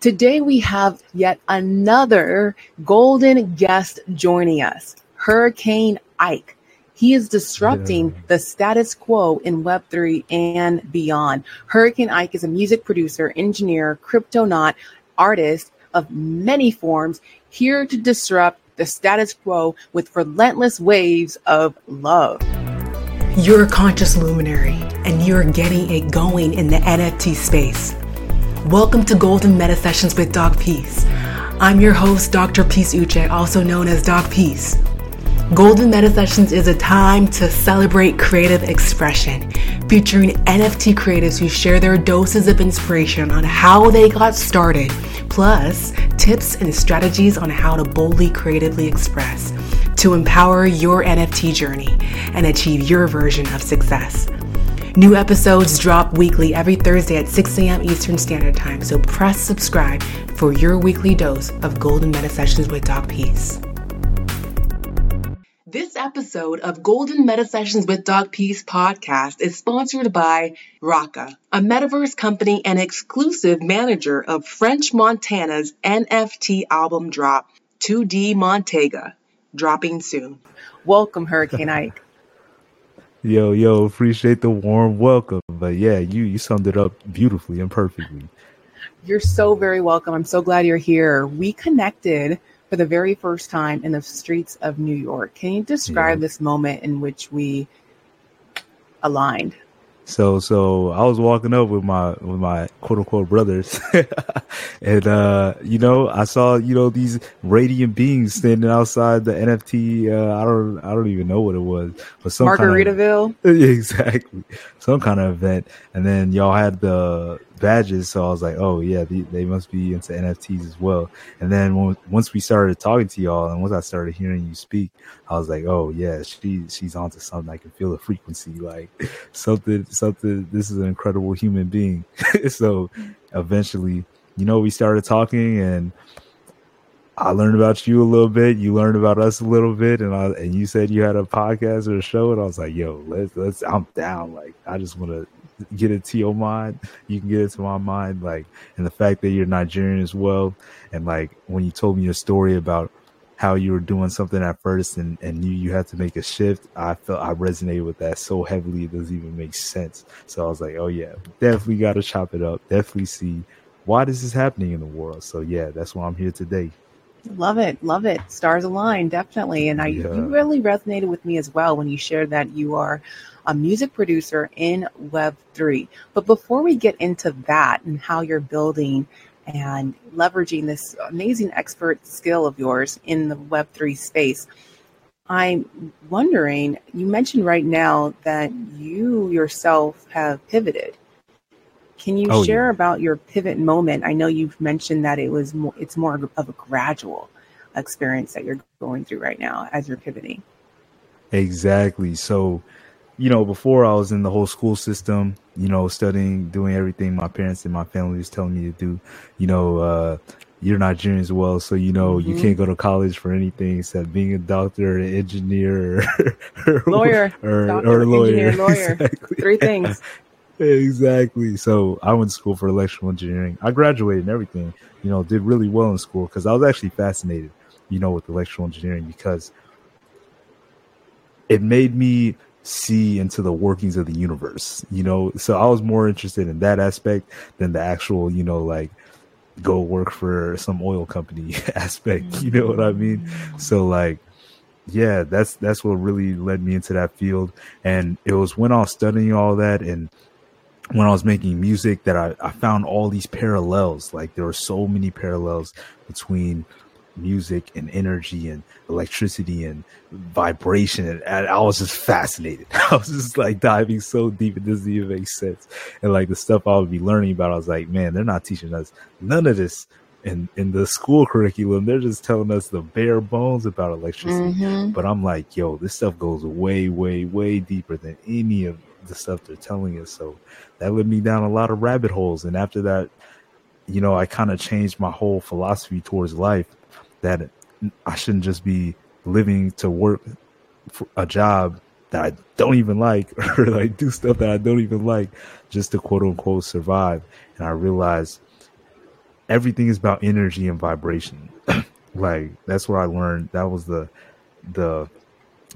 Today we have yet another golden guest joining us, Hurricane Ike. He is disrupting Yeah. the status quo in Web3 and beyond. Hurricane Ike is a music producer, engineer, crypto cryptonaut, artist of many forms, here to disrupt the status quo with relentless waves of love. You're a conscious luminary, and you're getting it going in the NFT space. Welcome to Golden Meta Sessions with Doc Peace. I'm your host, Dr. Peace Uche, also known as Doc Peace. Golden Meta Sessions is a time to celebrate creative expression, featuring NFT creatives who share their doses of inspiration on how they got started, plus tips and strategies on how to boldly creatively express to empower your NFT journey and achieve your version of success. New episodes drop weekly every Thursday at 6 a.m. Eastern Standard Time, so press subscribe for your weekly dose of Golden Meta Sessions with Doc Peace. This episode of Golden Meta Sessions with Doc Peace podcast is sponsored by Raka, a metaverse company and exclusive manager of French Montana's NFT album drop, 2D Montega, dropping soon. Welcome, Hurricane Ike. Yo, yo, appreciate the warm welcome. But yeah, you you summed it up beautifully and perfectly. You're so very welcome. I'm so glad you're here. We connected for the very first time in the streets of New York. Can you describe Yeah. this moment in which we aligned? So so I was walking up with my with my quote unquote brothers. And uh you know I saw you know these radiant beings standing outside the NFT uh I don't I don't even know what it was but some kind of- Margaritaville. exactly. Some kind of event. And then y'all had the badges so i was like oh yeah they, they must be into nfts as well and then when, once we started talking to y'all and once i started hearing you speak i was like oh yeah she she's onto something i can feel the frequency like something something this is an incredible human being so eventually you know we started talking and I learned about you a little bit. You learned about us a little bit, and I and you said you had a podcast or a show, and I was like, "Yo, let's let's." I'm down. Like, I just want to get it to your mind. You can get it to my mind. Like, and the fact that you're Nigerian as well, and like when you told me your story about how you were doing something at first and and knew you had to make a shift, I felt I resonated with that so heavily it doesn't even make sense. So I was like, "Oh yeah, definitely got to chop it up. Definitely see." Why this is happening in the world? So yeah, that's why I'm here today. Love it, love it. Stars align, definitely. And I, Yeah. you really resonated with me as well when you shared that you are a music producer in Web3. But before we get into that and how you're building and leveraging this amazing expert skill of yours in the Web3 space, I'm wondering, you mentioned right now that you yourself have pivoted. Can you Oh, share yeah. about your pivot moment? I know you've mentioned that it was more, it's more of a gradual experience that you're going through right now as you're pivoting. Exactly. So, you know, before I was in the whole school system, you know, studying, doing everything my parents and my family was telling me to do. You know, uh, you're Nigerian as well, so you know you Mhm. can't go to college for anything except being a doctor, an engineer, or, Lawyer, or, doctor, or lawyer. engineer, lawyer. Exactly. Three things. exactly. So I went to school for electrical engineering. I graduated and everything. You know, did really well in school because I was actually fascinated, you know, with electrical engineering because it made me see into the workings of the universe. You know, so I was more interested in that aspect than the actual, you know, like go work for some oil company aspect. Mm-hmm. You know what I mean? Mm-hmm. So like yeah, that's that's what really led me into that field. And it was when I was studying all that and when I was making music that I, I found all these parallels. Like there were so many parallels between music and energy and electricity and vibration and, and I was just fascinated. I was just like diving so deep it doesn't even make sense. And like the stuff I would be learning about, I was like, man, they're not teaching us none of this in in the school curriculum. They're just telling us the bare bones about electricity. Mhm. But I'm like, yo, this stuff goes way, way, way deeper than any of the stuff they're telling us. So that led me down a lot of rabbit holes. And after that, you know, I kind of changed my whole philosophy towards life that I shouldn't just be living to work a job that I don't even like or like do stuff that I don't even like just to quote unquote survive. And I realized everything is about energy and vibration. like that's what I learned. That was the the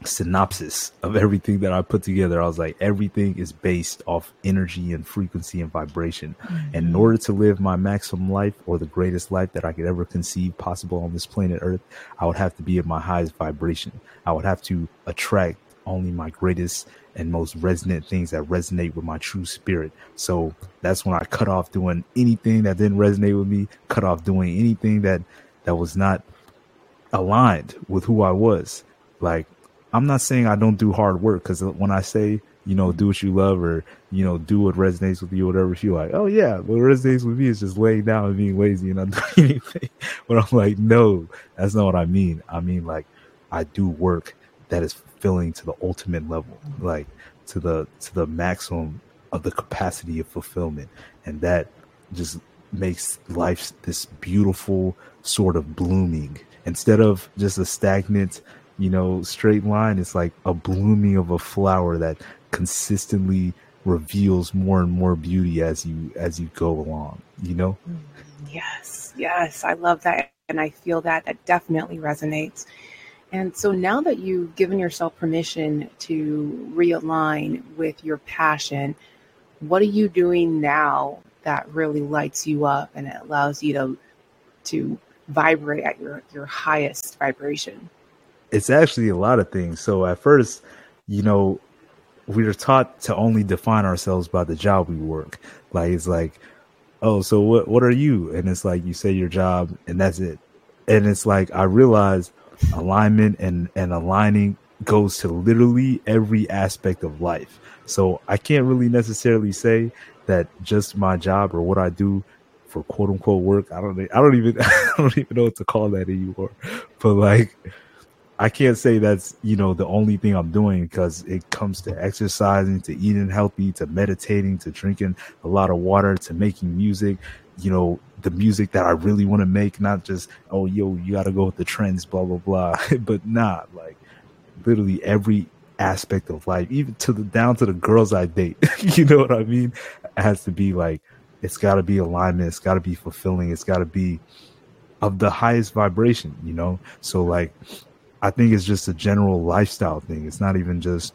synopsis of everything that I put together. I was like, everything is based off energy and frequency and vibration. Mm-hmm. And in order to live my maximum life or the greatest life that I could ever conceive possible on this planet Earth, I would have to be at my highest vibration. I would have to attract only my greatest and most resonant things that resonate with my true spirit. So that's when I cut off doing anything that didn't resonate with me, cut off doing anything that that was not aligned with who I was. Like I'm not saying I don't do hard work because when I say you know do what you love or you know do what resonates with you, whatever, you're like, oh yeah, what resonates with me is just laying down and being lazy and not doing anything. But I'm like, no, that's not what I mean. I mean like I do work that is fulfilling to the ultimate level, like to the to the maximum of the capacity of fulfillment, and that just makes life this beautiful sort of blooming instead of just a stagnant you know, straight line. It's like a blooming of a flower that consistently reveals more and more beauty as you as you go along. You know. Mm, yes, yes, I love that, and I feel that that definitely resonates. And so now that you've given yourself permission to realign with your passion, what are you doing now that really lights you up and it allows you to to vibrate at your your highest vibration? It's actually a lot of things. So at first, you know, we were taught to only define ourselves by the job we work. Like it's like, oh, so what what are you? And it's like you say your job and that's it. And it's like I realize alignment and and aligning goes to literally every aspect of life. So I can't really necessarily say that just my job or what I do for quote unquote work. I don't I don't even I don't even know what to call that anymore. But like I can't say that's you know the only thing I'm doing because it comes to exercising, to eating healthy, to meditating, to drinking a lot of water, to making music. You know the music that I really want to make, not just oh yo you got to go with the trends, blah blah blah, but not like literally every aspect of life, even to the down to the girls I date. you know what I mean? It has to be like it's got to be alignment. It's got to be fulfilling. It's got to be of the highest vibration. You know, so like I think it's just a general lifestyle thing. It's not even just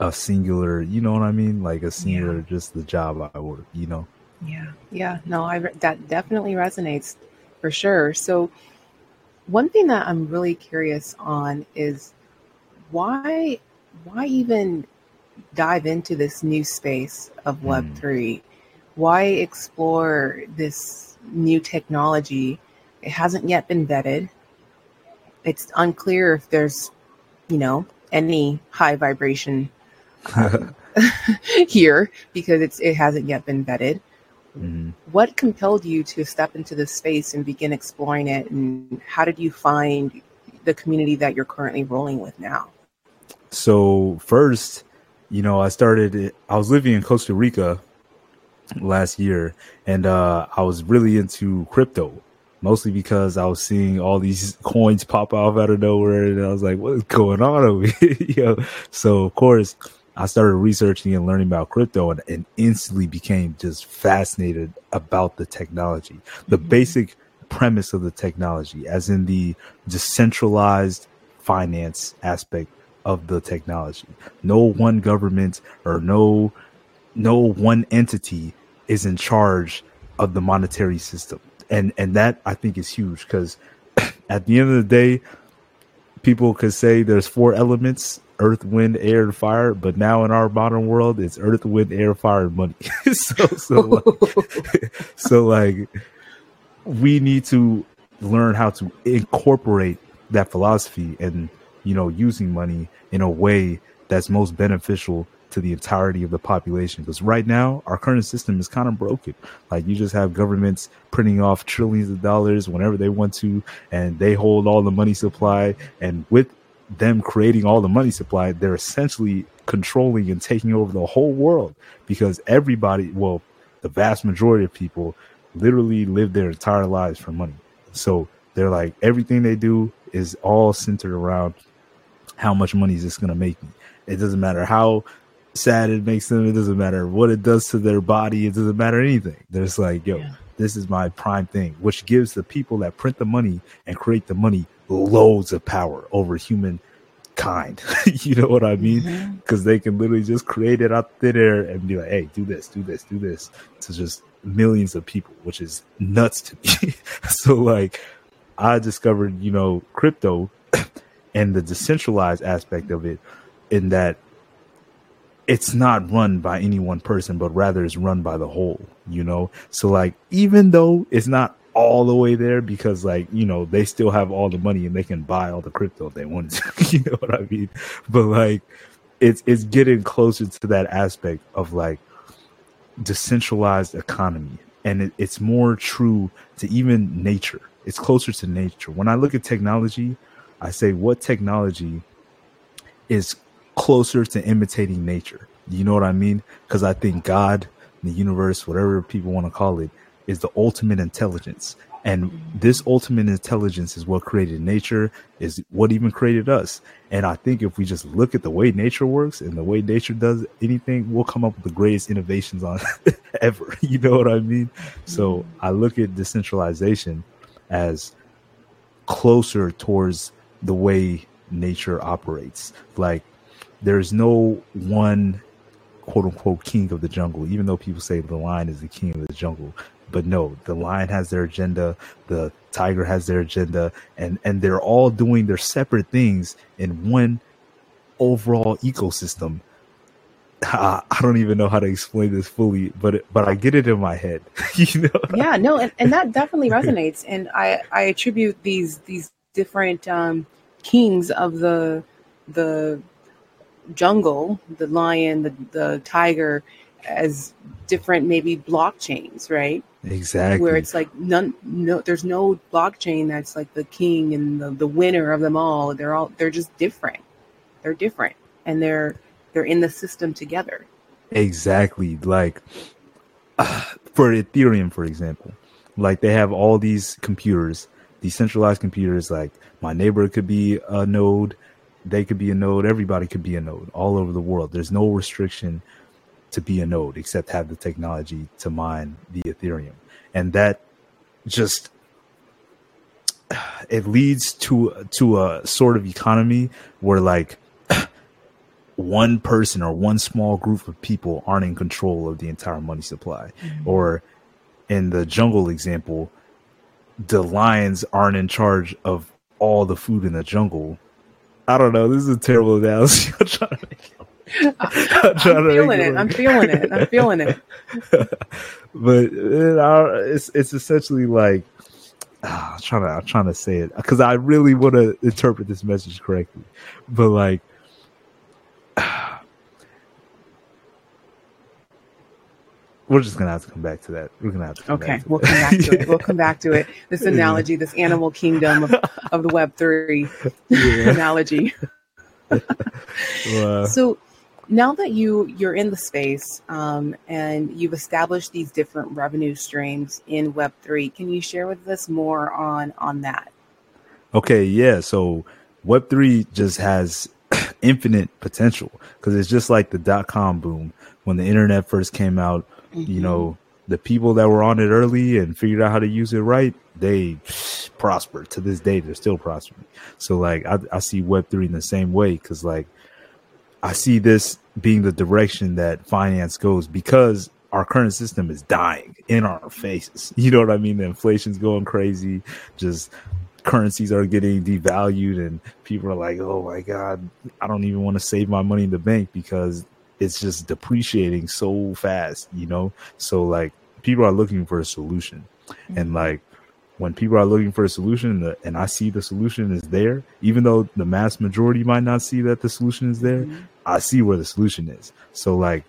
a singular, you know what I mean? Like a singular, yeah. just the job I work, you know? Yeah. Yeah. No, I, that definitely resonates for sure. So one thing that I'm really curious on is why, why even dive into this new space of Web3? Mm. Why explore this new technology? It hasn't yet been vetted it's unclear if there's, you know, any high vibration um, here because it's it hasn't yet been vetted. Mm-hmm. What compelled you to step into this space and begin exploring it, and how did you find the community that you're currently rolling with now? So first, you know, I started. I was living in Costa Rica last year, and uh, I was really into crypto mostly because I was seeing all these coins pop off out of nowhere, and I was like, "What is going on over here?" you know? So of course, I started researching and learning about crypto, and, and instantly became just fascinated about the technology, the mm-hmm. basic premise of the technology, as in the decentralized finance aspect of the technology. No one government or no no one entity is in charge of the monetary system and and that I think is huge because at the end of the day, people could say there's four elements: earth, wind, air, and fire. But now in our modern world, it's earth, wind, air, fire, and money. so so like, so like we need to learn how to incorporate that philosophy and you know using money in a way that's most beneficial to the entirety of the population. Because right now, our current system is kind of broken. Like you just have governments printing off trillions of dollars whenever they want to, and they hold all the money supply. And with them creating all the money supply, they're essentially controlling and taking over the whole world because everybody, well, the vast majority of people literally live their entire lives for money. So they're like, everything they do is all centered around how much money is this going to make me. It doesn't matter how sad it makes them. It doesn't matter what it does to their body. It doesn't matter anything. There's like, yo, yeah. this is my prime thing, which gives the people that print the money and create the money loads of power over human kind. you know what I mean? Because mm-hmm. they can literally just create it out thin air and be like, hey, do this, do this, do this to just millions of people, which is nuts to me. so, like, I discovered, you know, crypto and the decentralized aspect of it in that it's not run by any one person, but rather it's run by the whole, you know? So, like, even though it's not all the way there because like you know they still have all the money and they can buy all the crypto if they wanted to you know what i mean? But like it's it's getting closer to that aspect of like decentralized economy. And it, it's more true to even nature. It's closer to nature. When i look at technology i say what technology is closer to imitating nature you know what i mean because i think god the universe whatever people want to call it is the ultimate intelligence. And this ultimate intelligence is what created nature, is what even created us. And I think if we just look at the way nature works and the way nature does anything, we'll come up with the greatest innovations on ever. You know what I mean? So I look at decentralization as closer towards the way nature operates. Like there's no one quote unquote king of the jungle, even though people say the lion is the king of the jungle but no the lion has their agenda the tiger has their agenda and and they're all doing their separate things in one overall ecosystem uh, I don't even know how to explain this fully, but but I get it in my head. you know? Yeah, no, and, and that definitely resonates. And I I attribute these these different um, kings of the the jungle, the lion, the the tiger, as different maybe blockchains, right? Exactly. Where it's like none no there's no blockchain that's like the king and the, the winner of them all. They're all they're just different. They're different. And they're they're in the system together. Exactly. Like uh, for Ethereum, for example, like they have all these computers, decentralized computers. Like my neighbor could be a node, they could be a node, everybody could be a node all over the world. There's no restriction to be a node except have the technology to mine the Ethereum. And that just it leads to to a sort of economy where like one person or one small group of people aren't in control of the entire money supply mm-hmm. or in the jungle example the lions aren't in charge of all the food in the jungle i don't know this is a terrible analogy I'm trying to. I'm feeling it. I'm feeling it. I'm feeling it. but it's it's essentially like uh, I'm trying to I'm trying to say it because I really want to interpret this message correctly, but like. We're just gonna have to come back to that. We're gonna have to. okay, we'll come back to it. We'll come back to it. This analogy, this animal kingdom of, of the Web three analogy. wow. So now that you you're in the space um, and you've established these different revenue streams in Web three, can you share with us more on on that? Okay, yeah. So Web three just has infinite potential because it's just like the dot com boom when the internet first came out. Mm-hmm. You know, the people that were on it early and figured out how to use it right, they prospered to this day. They're still prospering. So like I, I see Web three in the same way because like I see this being the direction that finance goes because our current system is dying in our faces. You know what I mean? The inflation's going crazy. Just currencies are getting devalued, and people are like, "Oh my god, I don't even want to save my money in the bank because it's just depreciating so fast." You know, so like people are looking for a solution, mm-hmm. and like when people are looking for a solution and I see the solution is there, even though the mass majority might not see that the solution is there, mm-hmm. I see where the solution is. So like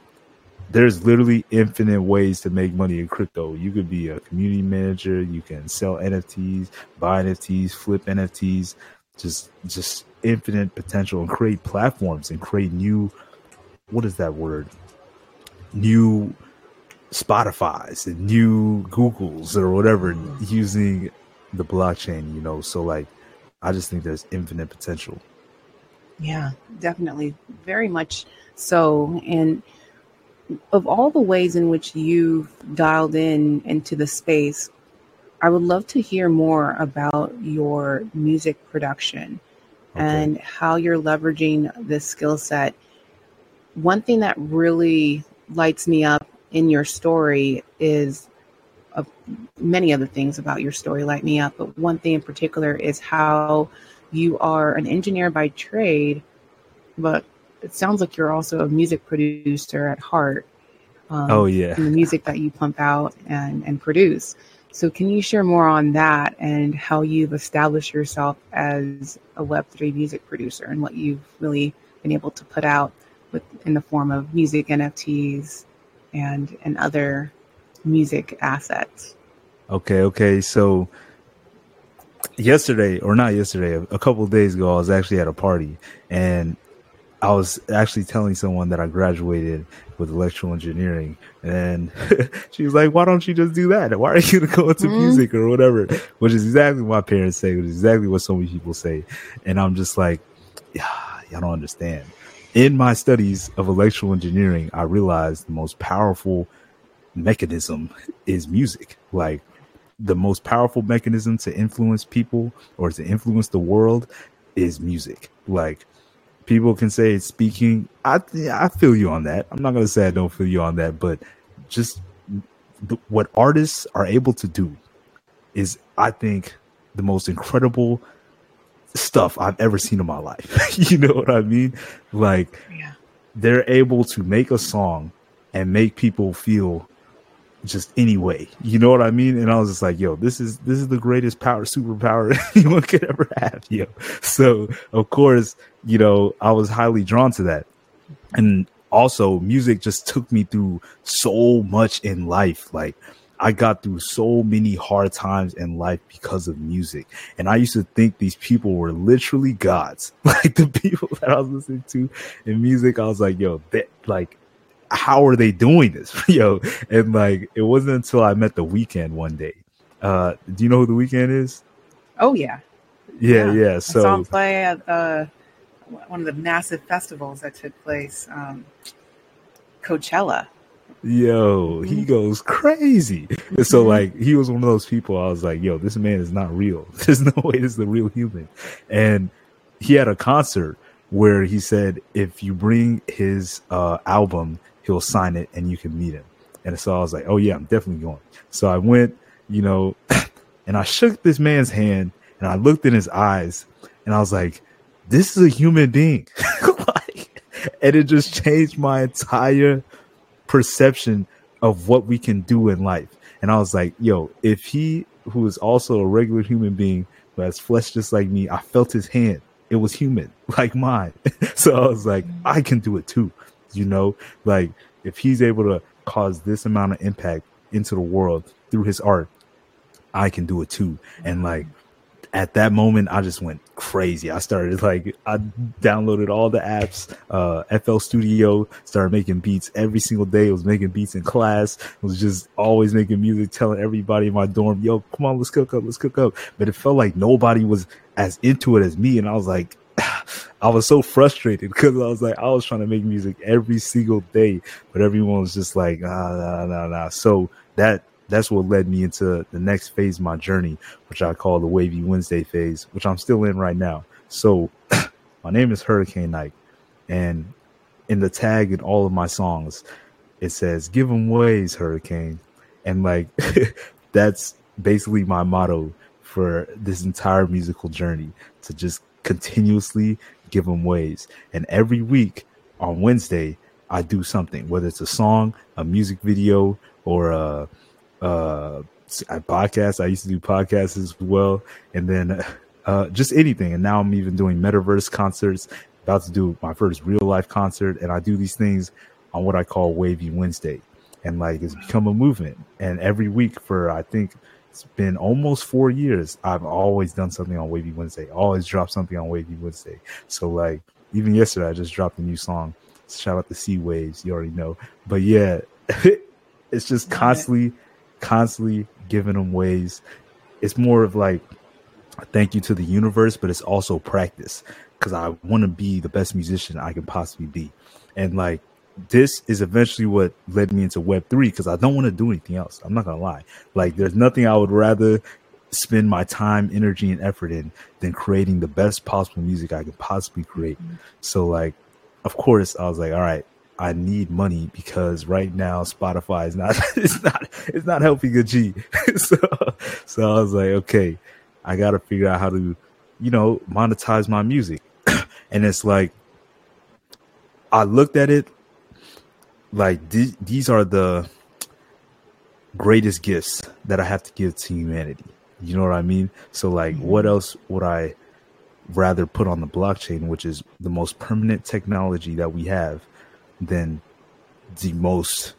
there's literally infinite ways to make money in crypto. You could be a community manager, you can sell NFTs, buy NFTs, flip NFTs, just just infinite potential and create platforms and create new what is that word? New Spotify's and new Googles or whatever mm-hmm. using the blockchain, you know. So like I just think there's infinite potential. Yeah, definitely. Very much so. And of all the ways in which you've dialed in into the space, I would love to hear more about your music production okay. and how you're leveraging this skill set. One thing that really lights me up in your story is of many other things about your story light me up, but one thing in particular is how you are an engineer by trade, but it sounds like you're also a music producer at heart. Um, oh yeah, the music that you pump out and and produce. So can you share more on that and how you've established yourself as a Web3 music producer and what you've really been able to put out with in the form of music NFTs and and other music assets? Okay, okay. So yesterday or not yesterday, a couple days ago I was actually at a party and I was actually telling someone that I graduated with electrical engineering, and she was like, "Why don't you just do that? Why are you going to go into mm-hmm. music or whatever?" Which is exactly what my parents say. Which is exactly what so many people say, and I'm just like, "Yeah, y'all don't understand." In my studies of electrical engineering, I realized the most powerful mechanism is music. Like the most powerful mechanism to influence people or to influence the world is music. Like people can say it's speaking. I I feel you on that. I'm not gonna say I don't feel you on that, but just what artists are able to do is, I think, the most incredible stuff I've ever seen in my life. you know what I mean? Like, yeah. they're able to make a song and make people feel just anyway. You know what I mean? And I was just like, yo, this is this is the greatest power superpower anyone could ever have, yo. So of course, you know, I was highly drawn to that. And also music just took me through so much in life. Like I got through so many hard times in life because of music. And I used to think these people were literally gods. Like the people that I was listening to in music, I was like, yo, that like how are they doing this? Yo, and like it wasn't until I met the Weeknd one day. Uh, do you know who the Weeknd is? Oh yeah. Yeah, yeah. yeah. So I saw him play at uh, one of the massive festivals that took place, um, Coachella. Yo, he mm-hmm. goes crazy. Mm-hmm. So like he was one of those people I was like, yo, this man is not real. There's no way this is the real human. And he had a concert where he said if you bring his uh, album he'll sign it and you can meet him. And so I was like, oh yeah, I'm definitely going. So I went, you know, and I shook this man's hand and I looked in his eyes and I was like, this is a human being. like, and it just changed my entire perception of what we can do in life. And I was like, yo, if he, who is also a regular human being, who has flesh just like me, I felt his hand. It was human, like mine. so I was like, I can do it too. You know, like if he's able to cause this amount of impact into the world through his art, I can do it too. And like at that moment, I just went crazy. I started like I downloaded all the apps, uh, FL Studio, started making beats every single day. I was making beats in class. I was just always making music, telling everybody in my dorm, "Yo, come on, let's cook up, let's cook up." But it felt like nobody was as into it as me, and I was like, I was so frustrated because I was like, I was trying to make music every single day, but everyone was just like, nah, nah, nah, nah. So that that's what led me into the next phase of my journey, which I call the Wavy Wednesday phase, which I'm still in right now. So my name is Hurricane Ike, and in the tag in all of my songs, it says "Give them ways, Hurricane," and like that's basically my motto for this entire musical journey to just continuously give them ways. And every week on Wednesday, I do something, whether it's a song, a music video, or a, Uh, a, a uh, podcast. I used to do podcasts as well, and then uh, uh, just anything. And now I'm even doing metaverse concerts. About to do my first real life concert, and I do these things on what I call Wavy Wednesday, and like it's become a movement. And every week for I think it's been almost four years. I've always done something on Wavy Wednesday. Always drop something on Wavy Wednesday. So like even yesterday, I just dropped a new song. Shout out to Sea Waves. You already know. But yeah, it's just constantly, constantly giving them ways. It's more of like a thank you to the universe, but it's also practice because I want to be the best musician I can possibly be. And like this is eventually what led me into Web three because I don't want to do anything else. I'm not gonna lie. Like, there's nothing I would rather spend my time, energy, and effort in than creating the best possible music I could possibly create. Mm-hmm. So, like, of course, I was like, all right, I need money because right now Spotify is not it's not it's not helping a G. so so I was like, okay, I gotta figure out how to, you know, monetize my music. and it's like I looked at it like th- these are the greatest gifts that I have to give to humanity. You know what I mean? So like mm-hmm. what else would I rather put on the blockchain, which is the most permanent technology that we have than the most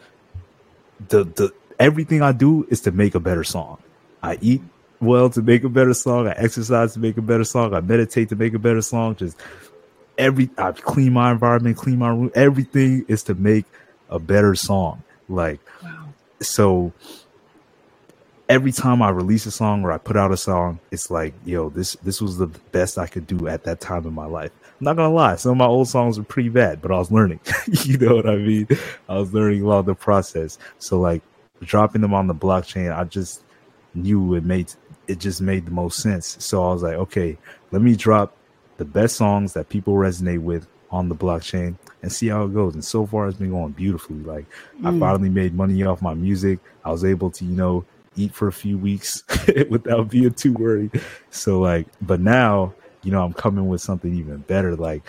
the the everything I do is to make a better song. I eat well to make a better song. I exercise to make a better song. I meditate to make a better song. Just every I clean my environment, clean my room. Everything is to make a better song. Like wow. so every time I release a song or I put out a song, it's like, yo, this this was the best I could do at that time in my life. Not gonna lie, some of my old songs were pretty bad, but I was learning. you know what I mean? I was learning along the process. So like dropping them on the blockchain, I just knew it made it just made the most sense. So I was like, okay, let me drop the best songs that people resonate with on the blockchain and see how it goes. And so far, it's been going beautifully. Like mm. I finally made money off my music. I was able to, you know, eat for a few weeks without being too worried. So like, but now, you know, I'm coming with something even better. Like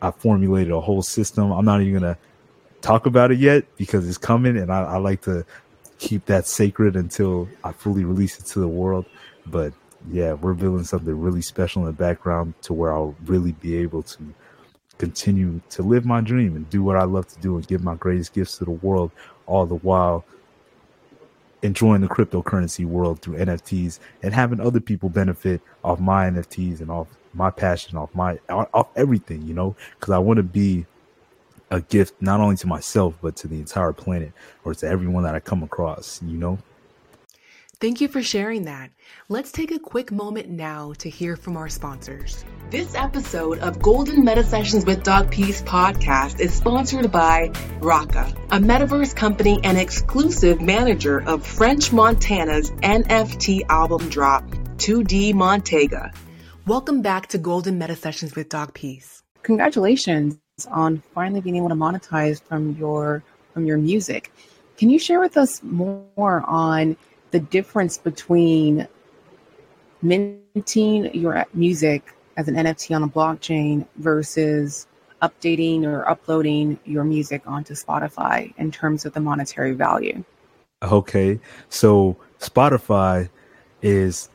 I formulated a whole system. I'm not even gonna talk about it yet because it's coming and I, I like to keep that sacred until I fully release it to the world. But yeah, we're building something really special in the background to where I'll really be able to continue to live my dream and do what I love to do and give my greatest gifts to the world, all the while enjoying the cryptocurrency world through NFTs and having other people benefit off my NFTs and off my passion, off my off everything, you know, because I want to be a gift not only to myself but to the entire planet or to everyone that I come across, you know. Thank you for sharing that. Let's take a quick moment now to hear from our sponsors. This episode of Golden Meta Sessions with Doc Peace podcast is sponsored by Raka, a metaverse company and exclusive manager of French Montana's NFT album drop, 2D Montega. Welcome back to Golden Meta Sessions with Doc Peace. Congratulations on finally being able to monetize from your from your music. Can you share with us more on the difference between minting your music as an NFT on a blockchain versus updating or uploading your music onto Spotify in terms of the monetary value? Okay. So Spotify is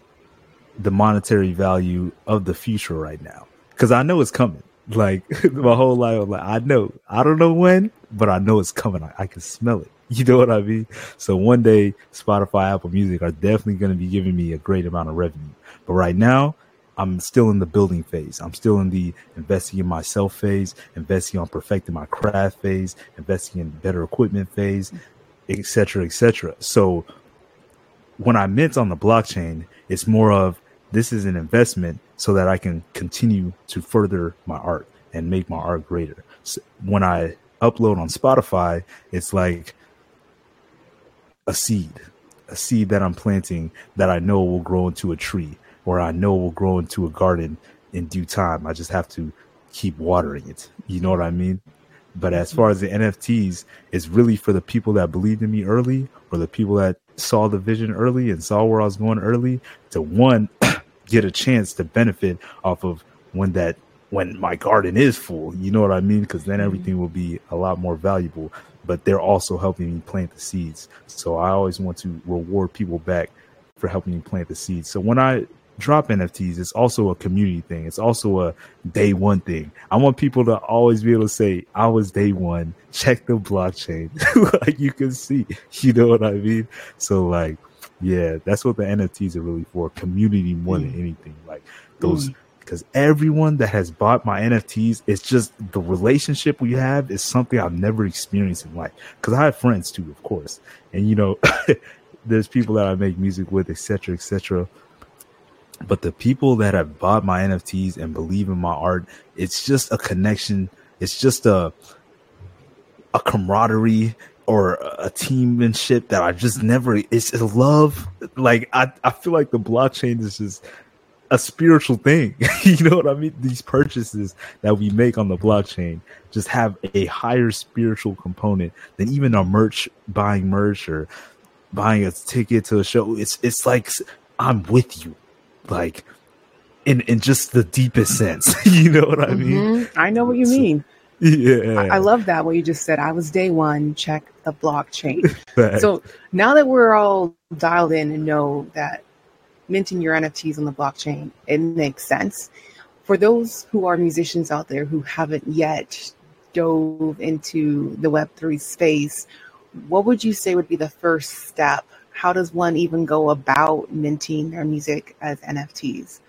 the monetary value of the future right now. Cause I know it's coming. Like my whole life, like I know, I don't know when, but I know it's coming. I, I can smell it. You know what I mean? So one day, Spotify, Apple Music are definitely going to be giving me a great amount of revenue. But right now, I'm still in the building phase. I'm still in the investing in myself phase, investing on perfecting my craft phase, investing in better equipment phase, etc., etc. So when I mint on the blockchain, it's more of this is an investment so that I can continue to further my art and make my art greater. So when I upload on Spotify, it's like a seed, a seed that I'm planting that I know will grow into a tree or I know will grow into a garden in due time. I just have to keep watering it. You know what I mean? But as far as the NFTs, it's really for the people that believed in me early or the people that saw the vision early and saw where I was going early to one, get a chance to benefit off of when that when my garden is full. You know what I mean? Because then mm-hmm. everything will be a lot more valuable but they're also helping me plant the seeds. So I always want to reward people back for helping me plant the seeds. So when I drop NFTs, it's also a community thing. It's also a day one thing. I want people to always be able to say, I was day one, check the blockchain. like you can see, you know what I mean? So like, yeah, that's what the NFTs are really for. Community more mm. than anything. Like those mm because everyone that has bought my NFTs, it's just the relationship we have is something I've never experienced in life. Because I have friends too, of course, and you know, there's people that I make music with, etc., etc. But the people that have bought my NFTs and believe in my art, it's just a connection. It's just a a camaraderie or a teammanship that I just never it's a love. Like I, I feel like the blockchain is just a spiritual thing. you know what I mean? These purchases that we make on the blockchain just have a higher spiritual component than even a merch buying merch or buying a ticket to a show. It's it's like I'm with you. Like in in just the deepest sense. you know what I mean? Mm-hmm. I know what you so, mean. Yeah. I, I, love that what you just said. I was day one, check the blockchain. so now that we're all dialed in and know that minting your NFTs on the blockchain, it makes sense. For those who are musicians out there who haven't yet dove into the Web3 space, what would you say would be the first step? How does one even go about minting their music as NFTs?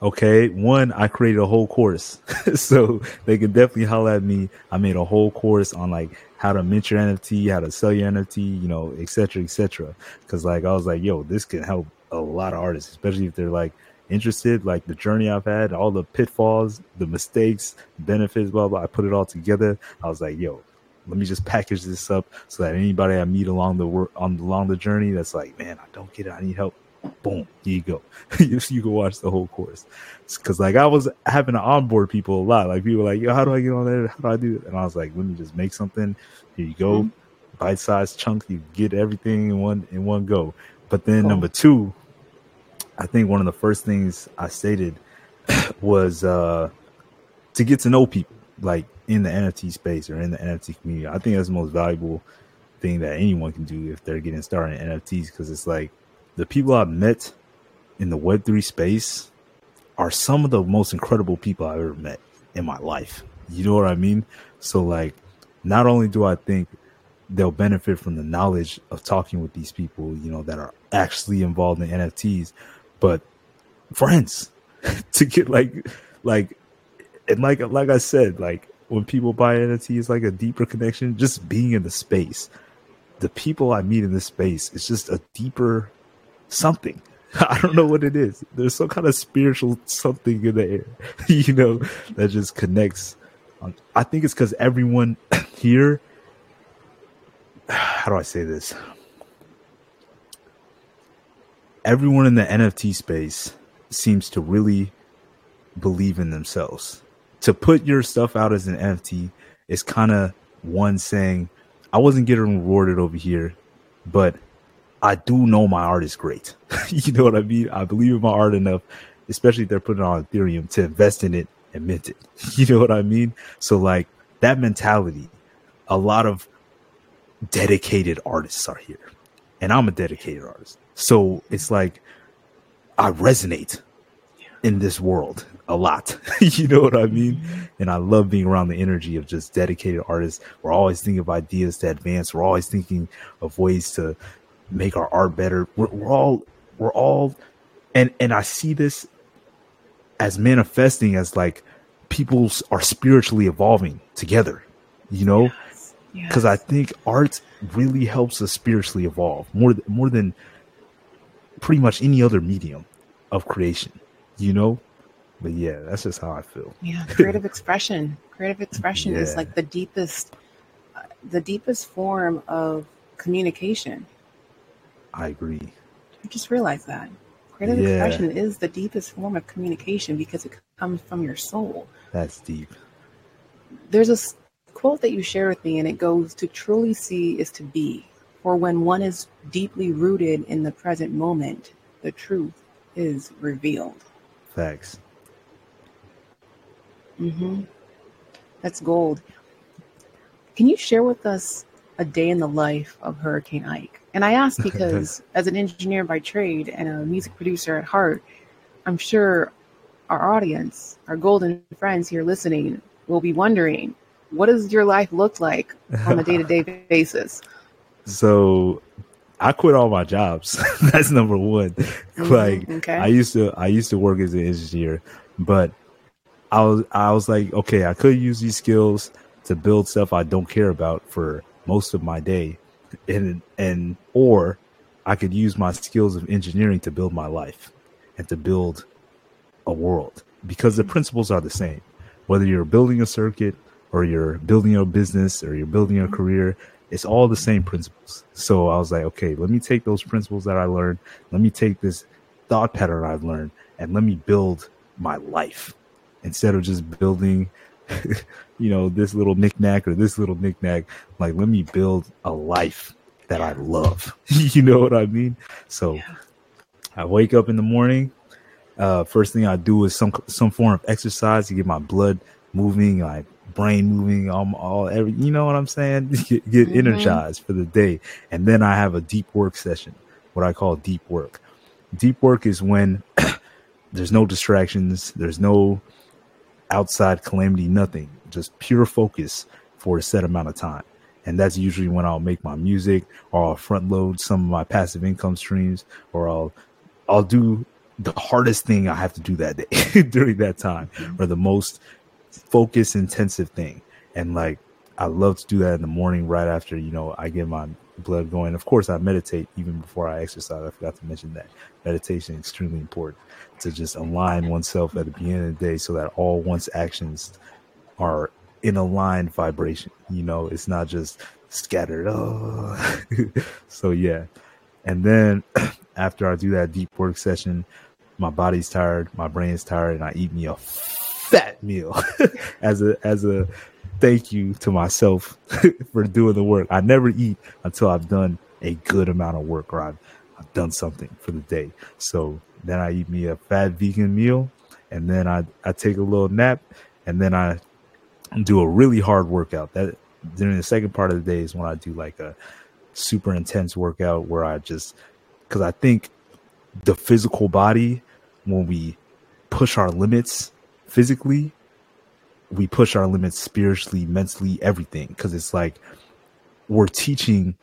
Okay, one, I created a whole course, so they can definitely holler at me. I made a whole course on like how to mint your NFT, how to sell your NFT, you know, etc., etc. Because like I was like, yo, this can help a lot of artists, especially if they're like interested, like the journey I've had, all the pitfalls, the mistakes, benefits, blah blah. I put it all together. I was like, yo, let me just package this up so that anybody I meet along the work on along the journey that's like, man, I don't get it, I need help boom, here you go. you, you can watch the whole course. Because like I was having to onboard people a lot. Like people like, yo, how do I get on there? How do I do it? And I was like, let me just make something. Here you go, mm-hmm. bite sized chunk. You get everything in one in one go. But then cool. number two, I think one of the first things I stated was uh to get to know people like in the NFT space or in the NFT community. I think that's the most valuable thing that anyone can do if they're getting started in NFTs because it's like the people I've met in the Web3 space are some of the most incredible people I've ever met in my life. You know what I mean? So, like, not only do I think they'll benefit from the knowledge of talking with these people, you know, that are actually involved in NFTs, but friends to get like, like, and like, like I said, like when people buy NFTs, like a deeper connection. Just being in the space, the people I meet in this space, it's just a deeper something. I don't know what it is. There's some kind of spiritual something in the air, you know, that just connects. I think it's because everyone here, how do I say this? Everyone in the NFT space seems to really believe in themselves. To put your stuff out as an NFT is kind of one saying, I wasn't getting rewarded over here, but I do know my art is great. you know what I mean? I believe in my art enough, especially if they're putting on Ethereum to invest in it and mint it. You know what I mean? So like that mentality, a lot of dedicated artists are here. And I'm a dedicated artist. So it's like I resonate in this world a lot. you know what I mean? Mm-hmm. And I love being around the energy of just dedicated artists. We're always thinking of ideas to advance. We're always thinking of ways to make our art better. We're, we're all we're all and and I see this as manifesting as like people are spiritually evolving together, you know? Because yes. I think art really helps us spiritually evolve more more than pretty much any other medium of creation, you know? But yeah, that's just how I feel. Yeah, creative expression. Creative expression yeah. is like the deepest uh, the deepest form of communication I agree. I just realized that. Creative yeah. expression is the deepest form of communication because it comes from your soul. That's deep. There's a quote that you share with me, and it goes To truly see is to be. For when one is deeply rooted in the present moment, the truth is revealed. Facts. Mm-hmm. That's gold. Can you share with us a day in the life of Hurricane Ike? And I ask because, as an engineer by trade and a music producer at heart, I'm sure our audience, our golden friends here listening, will be wondering what does your life look like on a day to day basis? So I quit all my jobs. That's number one. Mm-hmm, like okay. I used to I used to work as an engineer, but I was I was like, okay, I could use these skills to build stuff I don't care about for most of my day and and or I could use my skills of engineering to build my life and to build a world because the principles are the same. Whether you're building a circuit or you're building your business or you're building your career, it's all the same principles. So I was like, okay, let me take those principles that I learned. Let me take this thought pattern I've learned and let me build my life instead of just building, you know, this little knickknack or this little knickknack. Like, let me build a life that I love. you know what I mean? So yeah. I wake up in the morning. Uh, first thing I do is some some form of exercise to get my blood moving, my brain moving, um, all every you know what I'm saying? get, get mm-hmm. energized for the day, and then I have a deep work session, what I call deep work. Deep work is when there's no distractions, there's no outside calamity, nothing, just pure focus for a set amount of time. And that's usually when I'll make my music or I'll front load some of my passive income streams or I'll I'll do the hardest thing I have to do that day during that time or the most focus intensive thing. And like I love to do that in the morning right after, you know, I get my blood going. Of course I meditate even before I exercise. I forgot to mention that. Meditation is extremely important to just align oneself at the beginning of the day so that all one's actions are in aligned vibration. You know, it's not just scattered. Oh. so yeah. And then after I do that deep work session, my body's tired, my brain's tired, and I eat me a fat meal as a as a thank you to myself for doing the work. I never eat until I've done a good amount of work or I've, I've done something for the day. So then I eat me a fat vegan meal and then I, I take a little nap and then I do a really hard workout. That during the second part of the day is when I do like a super intense workout where I just because I think the physical body when we push our limits physically, we push our limits spiritually, mentally, everything. Because it's like we're teaching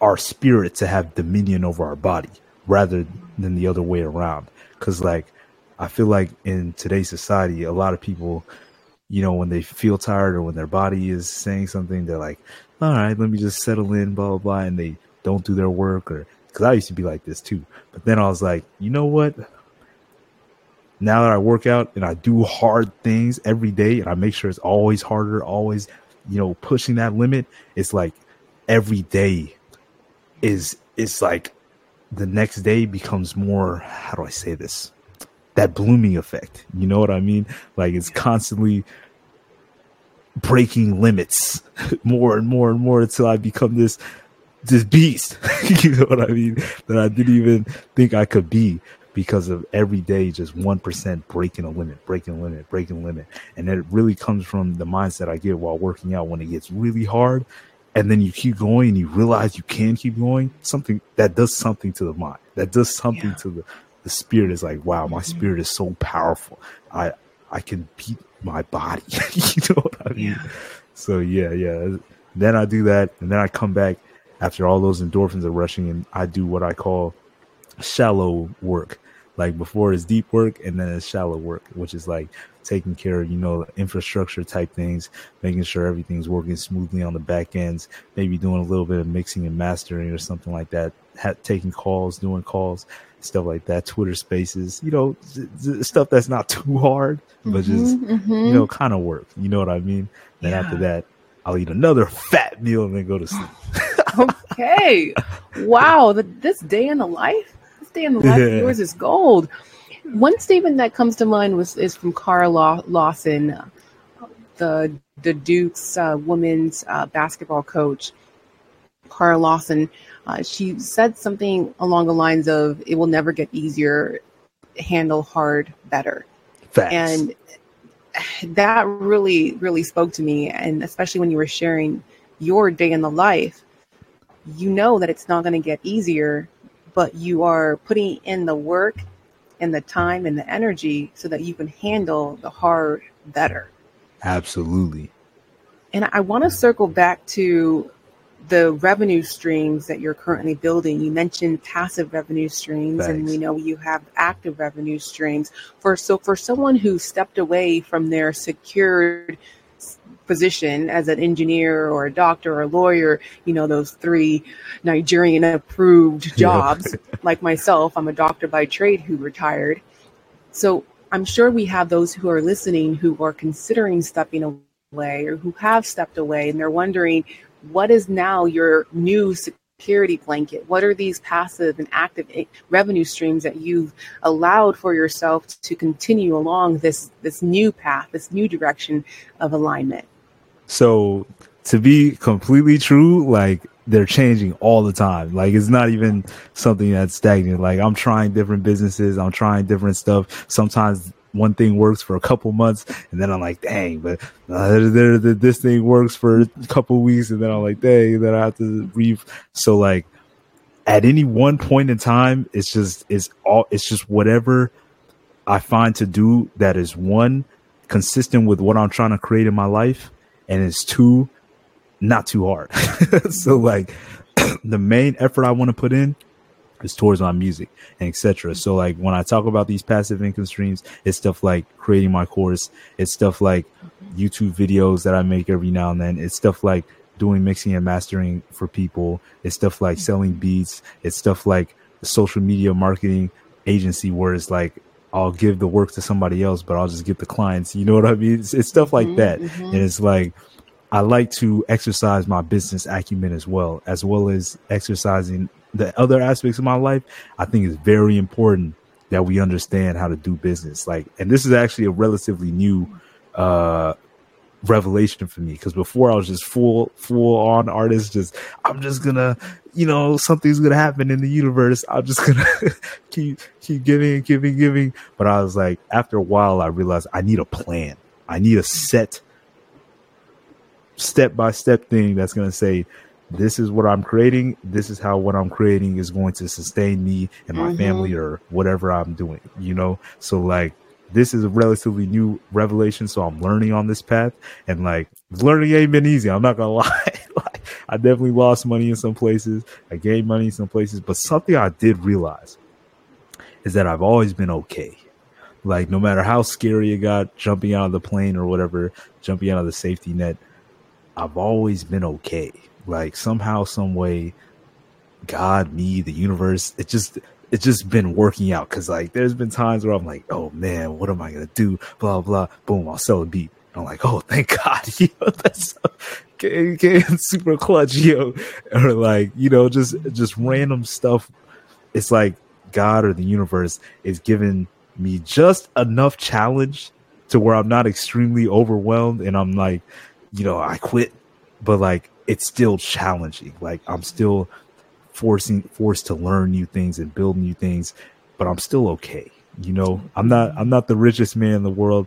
our spirit to have dominion over our body rather than the other way around. Because like I feel like in today's society, a lot of people, you know, when they feel tired or when their body is saying something, they're like, "All right, let me just settle in," blah blah blah, and they don't do their work. Or because I used to be like this too, but then I was like, you know what? Now that I work out and I do hard things every day, and I make sure it's always harder, always, you know, pushing that limit. It's like every day is it's like the next day becomes more how do I say this? That blooming effect. You know what I mean? Like it's constantly breaking limits more and more and more until I become this this beast. you know what I mean? That I didn't even think I could be because of every day just 1% breaking a limit, breaking a limit, breaking a limit. And it really comes from the mindset I get while working out when it gets really hard and then you keep going and you realize you can keep going, something that does something to the mind. That does something yeah. to the the spirit is like, wow, my mm-hmm. spirit is so powerful. I I can beat my body. you know what I mean? Yeah. So yeah, yeah. Then I do that, and then I come back after all those endorphins are rushing, and I do what I call shallow work. Like before is deep work, and then it's shallow work, which is like taking care of, you know, infrastructure type things, making sure everything's working smoothly on the back ends, maybe doing a little bit of mixing and mastering or something like that, ha- taking calls, doing calls, stuff like that, Twitter spaces, you know, stuff that's not too hard, but mm-hmm, just, mm-hmm. you know, kind of work. You know what I mean? Then yeah. after that, I'll eat another fat meal and then go to sleep. okay. Wow. The, this day in the life, day in the life yeah. of yours is gold. One statement that comes to mind was is from Kara Law- Lawson, the the Duke's uh, women's uh, basketball coach. Kara Lawson, uh, she said something along the lines of, "It will never get easier. Handle hard better." Facts. And that really, really spoke to me, and especially when you were sharing your day in the life, you know that it's not going to get easier, but you are putting in the work and the time and the energy so that you can handle the hard better. Absolutely. And I want to circle back to the revenue streams that you're currently building. You mentioned passive revenue streams, Thanks. and we know you have active revenue streams. For so for someone who stepped away from their secured position as an engineer or a doctor or a lawyer, you know, those three Nigerian approved jobs. Like myself, I'm a doctor by trade who retired. So I'm sure we have those who are listening who are considering stepping away or who have stepped away and they're wondering what is now your new security blanket? What are these passive and active eh, revenue streams that you've allowed for yourself to continue along this this new path, this new direction of alignment? So to be completely true, like they're changing all the time. Like it's not even something that's stagnant. Like I'm trying different businesses, I'm trying different stuff. Sometimes one thing works for a couple months, and then I'm like, dang, but uh, this thing works for a couple weeks, and then I'm like, dang, then I have to read. So like, at any one point in time, it's just it's all it's just whatever I find to do that is one consistent with what I'm trying to create in my life, and it's too not too hard. so like, the main effort I want to put in is towards my music and etc. So like when I talk about these passive income streams, it's stuff like creating my course. It's stuff like YouTube videos that I make every now and then. It's stuff like doing mixing and mastering for people. It's stuff like selling beats. It's stuff like social media marketing agency where it's like I'll give the work to somebody else, but I'll just get the clients. You know what I mean? It's, it's stuff like that. Mm-hmm. And it's like I like to exercise my business acumen as well, as well as exercising the other aspects of my life, I think it's very important that we understand how to do business. Like, and this is actually a relatively new uh revelation for me because before I was just full full on artist just I'm just gonna you know something's gonna happen in the universe I'm just gonna keep keep giving and giving giving but I was like after a while I realized I need a plan I need a set step by step thing that's gonna say this is what I'm creating. This is how what I'm creating is going to sustain me and my mm-hmm. family or whatever I'm doing, you know? So like this is a relatively new revelation. So I'm learning on this path and like learning ain't been easy. I'm not gonna lie. like, I definitely lost money in some places. I gained money in some places, but something I did realize is that I've always been okay. Like no matter how scary it got, jumping out of the plane or whatever, jumping out of the safety net, I've always been okay like somehow, some way, God, me, the universe, it just it's just been working out because like there's been times where I'm like, oh man, what am I gonna do? Blah blah, boom, I'll sell a beat. I'm like, oh thank God, yo, that's so, getting super clutch, yo, or like you know just just random stuff. It's like God or the universe is giving me just enough challenge to where I'm not extremely overwhelmed and I'm like, you know, I quit, but like it's still challenging. Like I'm still forcing forced to learn new things and build new things, but I'm still okay. You know, I'm not I'm not the richest man in the world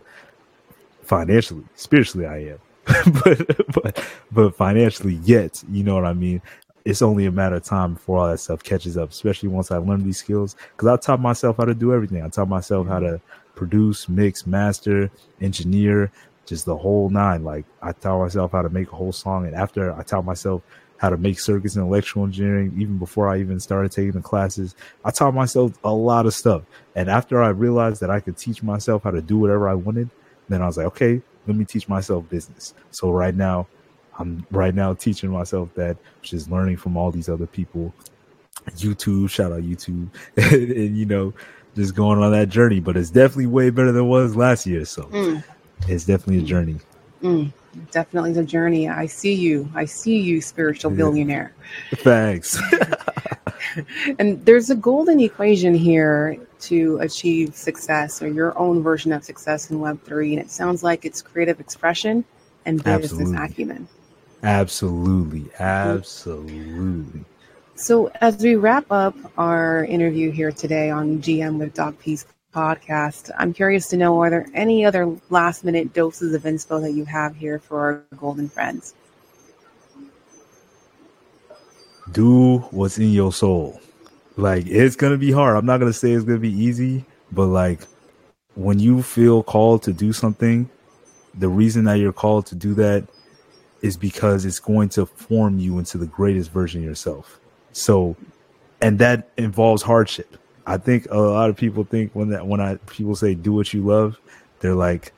financially. Spiritually I am. but but but financially yet, you know what I mean? It's only a matter of time before all that stuff catches up, especially once I learn these skills. Because I taught myself how to do everything. I taught myself how to produce, mix, master, engineer, just the whole nine. Like I taught myself how to make a whole song, and after I taught myself how to make circuits in electrical engineering, even before I even started taking the classes, I taught myself a lot of stuff. And after I realized that I could teach myself how to do whatever I wanted, then I was like, okay, let me teach myself business. So right now, I'm right now teaching myself that, which is learning from all these other people. YouTube, shout out YouTube, and, and, you know, just going on that journey. But it's definitely way better than it was last year. So. Mm it's definitely a journey. Mm, definitely the journey. I see you. I see you, spiritual billionaire. Thanks. and there's a golden equation here to achieve success or your own version of success in Web3. And it sounds like it's creative expression and business Absolutely. acumen. Absolutely. Absolutely. So, as we wrap up our interview here today on GM with Doc Peace podcast. I'm curious to know are there any other last minute doses of inspo that you have here for our golden friends? Do what's in your soul. Like it's gonna be hard. I'm not gonna say it's gonna be easy, but like when you feel called to do something, the reason that you're called to do that is because it's going to form you into the greatest version of yourself. So, and that involves hardship. I think a lot of people think when that when I people say do what you love, they're like,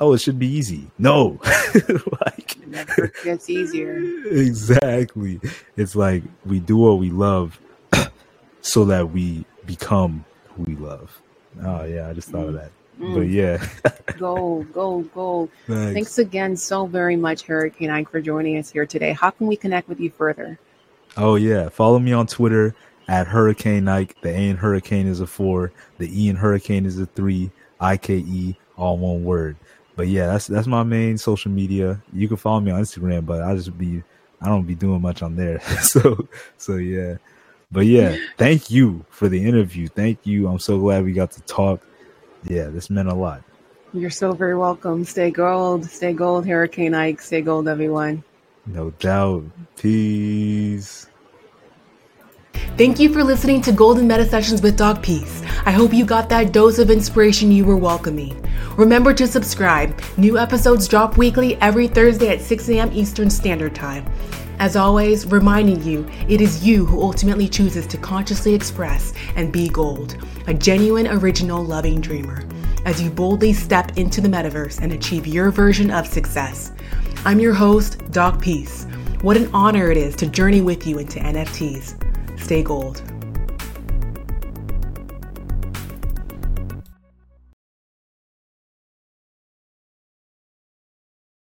oh, it should be easy. No, like it gets easier. Exactly. It's like we do what we love, so that we become who we love. Oh yeah, I just thought mm. of that. Mm. But yeah. gold, gold, gold. Thanks. Thanks again so very much, Hurricane Ike, for joining us here today. How can we connect with you further? Oh, yeah. Follow me on Twitter at Hurricane Ike. The A in Hurricane is a four, the E in Hurricane is a three, I K E, all one word. But yeah, that's that's my main social media. You can follow me on Instagram, but I just be I don't be doing much on there. so so yeah. But yeah, thank you for the interview. Thank you. I'm so glad we got to talk. Yeah, this meant a lot. You're so very welcome. Stay gold. Stay gold, Hurricane Ike. Stay gold, everyone. No doubt. Peace. Thank you for listening to Golden Meta Sessions with Doc Peace. I hope you got that dose of inspiration you were welcoming. Remember to subscribe. New episodes drop weekly every Thursday at 6 a.m. Eastern Standard Time. As always, reminding you, it is you who ultimately chooses to consciously express and be gold, a genuine, original, loving dreamer, as you boldly step into the metaverse and achieve your version of success. I'm your host, Doc Peace. What an honor it is to journey with you into NFTs. Stay gold.